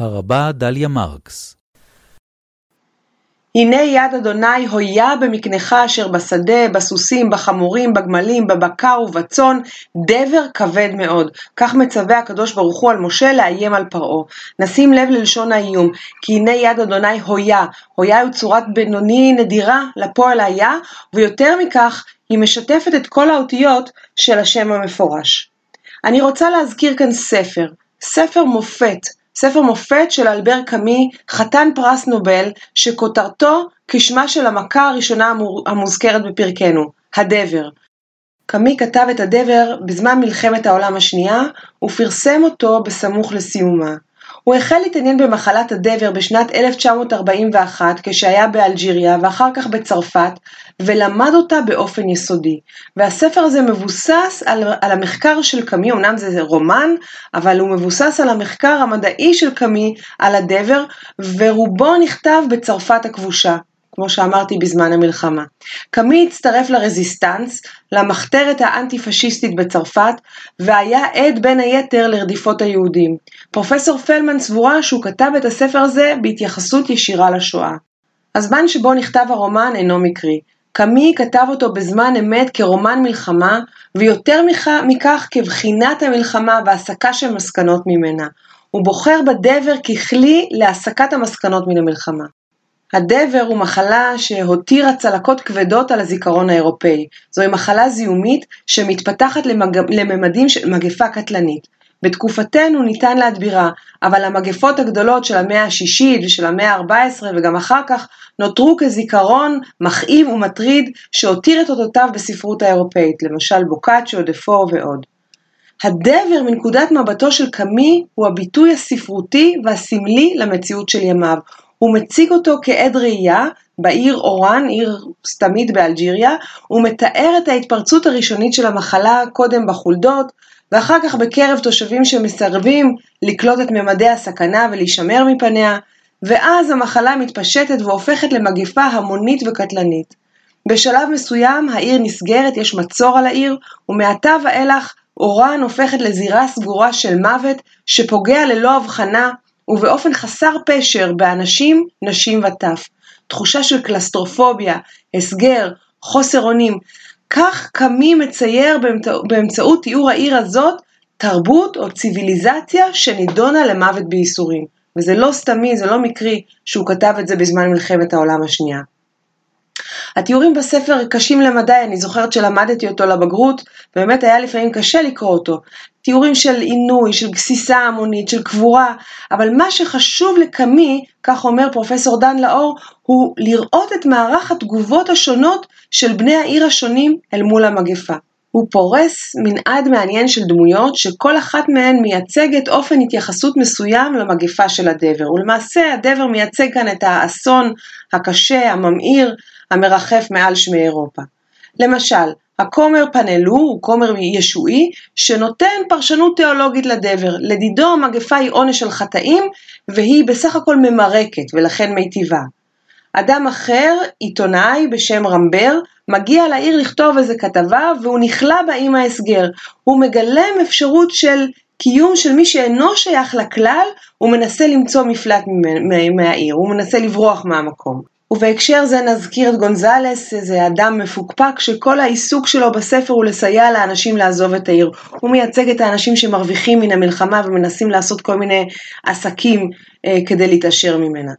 הרבה דליה מרקס הנה יד אדוני הויה במקנך אשר בשדה, בסוסים, בחמורים, בגמלים, בבקר ובצאן, דבר כבד מאוד. כך מצווה הקדוש ברוך הוא על משה לאיים על פרעה. נשים לב ללשון האיום, כי הנה יד אדוני הויה. הויה הוא צורת בינוני נדירה לפועל היה, ויותר מכך, היא משתפת את כל האותיות של השם המפורש. אני רוצה להזכיר כאן ספר, ספר מופת, ספר מופת של אלבר קאמי, חתן פרס נובל, שכותרתו כשמה של המכה הראשונה המוזכרת בפרקנו, הדבר. קאמי כתב את הדבר בזמן מלחמת העולם השנייה, ופרסם אותו בסמוך לסיומה. הוא החל להתעניין במחלת הדבר בשנת 1941 כשהיה באלג'יריה ואחר כך בצרפת ולמד אותה באופן יסודי. והספר הזה מבוסס על, על המחקר של קאמי, אמנם זה רומן, אבל הוא מבוסס על המחקר המדעי של קאמי על הדבר ורובו נכתב בצרפת הכבושה. כמו שאמרתי בזמן המלחמה. קאמי הצטרף לרזיסטנס, למחתרת האנטי-פשיסטית בצרפת, והיה עד בין היתר לרדיפות היהודים. פרופסור פלמן סבורה שהוא כתב את הספר הזה בהתייחסות ישירה לשואה. הזמן שבו נכתב הרומן אינו מקרי. קאמי כתב אותו בזמן אמת כרומן מלחמה, ויותר מכך כבחינת המלחמה והסקה של מסקנות ממנה. הוא בוחר בדבר ככלי להסקת המסקנות מן המלחמה. הדבר הוא מחלה שהותירה צלקות כבדות על הזיכרון האירופאי. זוהי מחלה זיהומית שמתפתחת למג... לממדים של מגפה קטלנית. בתקופתנו ניתן להדבירה, אבל המגפות הגדולות של המאה השישית ושל המאה ה-14 וגם אחר כך נותרו כזיכרון מכאיב ומטריד שהותיר את אותותיו בספרות האירופאית, למשל בוקאצ'ו, דפור ועוד. הדבר מנקודת מבטו של קאמי הוא הביטוי הספרותי והסמלי למציאות של ימיו. הוא מציג אותו כעד ראייה בעיר אורן, עיר סתמית באלג'יריה, הוא מתאר את ההתפרצות הראשונית של המחלה קודם בחולדות, ואחר כך בקרב תושבים שמסרבים לקלוט את ממדי הסכנה ולהישמר מפניה, ואז המחלה מתפשטת והופכת למגפה המונית וקטלנית. בשלב מסוים העיר נסגרת, יש מצור על העיר, ומעתה ואילך אורן הופכת לזירה סגורה של מוות שפוגע ללא הבחנה ובאופן חסר פשר באנשים, נשים וטף. תחושה של קלסטרופוביה, הסגר, חוסר אונים. כך קמי מצייר באמצעות תיאור העיר הזאת תרבות או ציוויליזציה שנידונה למוות בייסורים. וזה לא סתמי, זה לא מקרי שהוא כתב את זה בזמן מלחמת העולם השנייה. התיאורים בספר קשים למדי, אני זוכרת שלמדתי אותו לבגרות, באמת היה לפעמים קשה לקרוא אותו. תיאורים של עינוי, של גסיסה המונית, של קבורה, אבל מה שחשוב לקמי, כך אומר פרופסור דן לאור, הוא לראות את מערך התגובות השונות של בני העיר השונים אל מול המגפה. הוא פורס מנעד מעניין של דמויות שכל אחת מהן מייצגת אופן התייחסות מסוים למגפה של הדבר, ולמעשה הדבר מייצג כאן את האסון הקשה, הממאיר, המרחף מעל שמי אירופה. למשל, הכומר פנלו הוא כומר ישועי שנותן פרשנות תיאולוגית לדבר. לדידו המגפה היא עונש של חטאים והיא בסך הכל ממרקת ולכן מיטיבה. אדם אחר, עיתונאי בשם רמבר, מגיע לעיר לכתוב איזה כתבה והוא נכלא בה עם ההסגר. הוא מגלם אפשרות של קיום של מי שאינו שייך לכלל, הוא מנסה למצוא מפלט מהעיר, הוא מנסה לברוח מהמקום. ובהקשר זה נזכיר את גונזלס, איזה אדם מפוקפק שכל העיסוק שלו בספר הוא לסייע לאנשים לעזוב את העיר. הוא מייצג את האנשים שמרוויחים מן המלחמה ומנסים לעשות כל מיני עסקים אה, כדי להתעשר ממנה.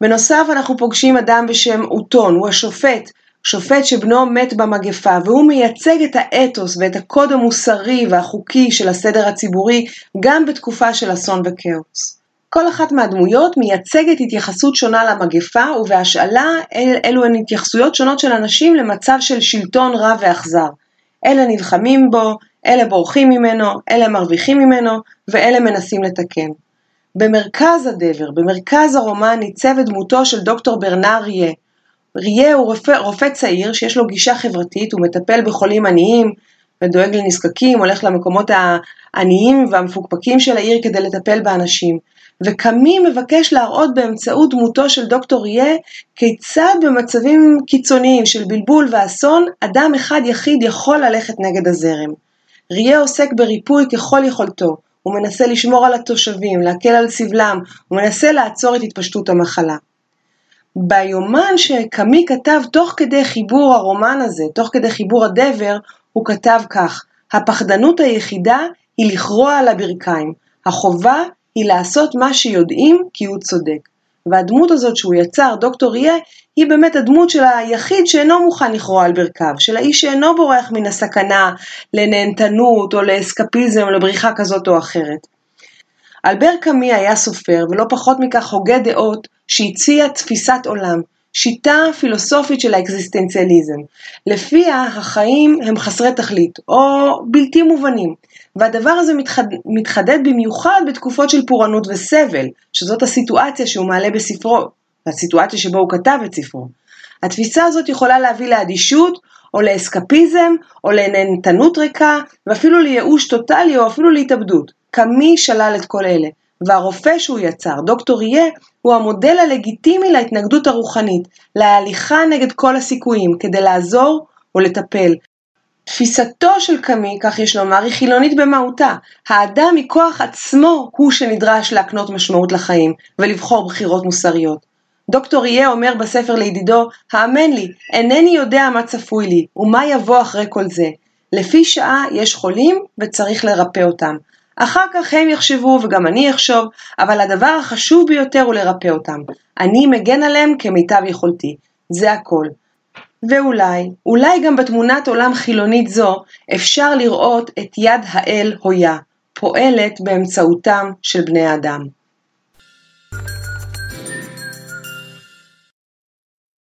בנוסף אנחנו פוגשים אדם בשם אוטון, הוא השופט, שופט שבנו מת במגפה, והוא מייצג את האתוס ואת הקוד המוסרי והחוקי של הסדר הציבורי גם בתקופה של אסון וכאוס. כל אחת מהדמויות מייצגת התייחסות שונה למגפה, ובהשאלה אל, אלו הן התייחסויות שונות של אנשים למצב של שלטון רע ואכזר. אלה נלחמים בו, אלה בורחים ממנו, אלה מרוויחים ממנו, ואלה מנסים לתקן. במרכז הדבר, במרכז הרומן, ניצבת דמותו של דוקטור ברנר רייה. רייה הוא רופא, רופא צעיר שיש לו גישה חברתית, הוא מטפל בחולים עניים ודואג לנזקקים, הולך למקומות העניים והמפוקפקים של העיר כדי לטפל באנשים. וקמי מבקש להראות באמצעות דמותו של דוקטור רייה כיצד במצבים קיצוניים של בלבול ואסון, אדם אחד יחיד יכול ללכת נגד הזרם. רייה עוסק בריפוי ככל יכולתו, הוא מנסה לשמור על התושבים, להקל על סבלם, הוא מנסה לעצור את התפשטות המחלה. ביומן שקמי כתב תוך כדי חיבור הרומן הזה, תוך כדי חיבור הדבר, הוא כתב כך: הפחדנות היחידה היא לכרוע על הברכיים, החובה היא לעשות מה שיודעים כי הוא צודק. והדמות הזאת שהוא יצר, דוקטור יהיה, היא באמת הדמות של היחיד שאינו מוכן לכרוע על ברכיו, של האיש שאינו בורח מן הסכנה לנהנתנות או לאסקפיזם או לבריחה כזאת או אחרת. אלבר קמי היה סופר, ולא פחות מכך הוגה דעות, שהציע תפיסת עולם, שיטה פילוסופית של האקזיסטנציאליזם, לפיה החיים הם חסרי תכלית, או בלתי מובנים, והדבר הזה מתחד... מתחדד במיוחד בתקופות של פורענות וסבל, שזאת הסיטואציה שהוא מעלה בספרו, והסיטואציה שבו הוא כתב את ספרו. התפיסה הזאת יכולה להביא לאדישות, או לאסקפיזם, או לנהנתנות ריקה, ואפילו לייאוש טוטאלי, או אפילו להתאבדות. קמי שלל את כל אלה. והרופא שהוא יצר, דוקטור יהיה, הוא המודל הלגיטימי להתנגדות הרוחנית, להליכה נגד כל הסיכויים, כדי לעזור ולטפל. תפיסתו של קמי, כך יש לומר, היא חילונית במהותה. האדם מכוח עצמו הוא שנדרש להקנות משמעות לחיים ולבחור בחירות מוסריות. דוקטור יהיה אומר בספר לידידו, האמן לי, אינני יודע מה צפוי לי, ומה יבוא אחרי כל זה. לפי שעה יש חולים וצריך לרפא אותם. אחר כך הם יחשבו וגם אני אחשוב, אבל הדבר החשוב ביותר הוא לרפא אותם. אני מגן עליהם כמיטב יכולתי. זה הכל. ואולי, אולי גם בתמונת עולם חילונית זו, אפשר לראות את יד האל הויה, פועלת באמצעותם של בני האדם.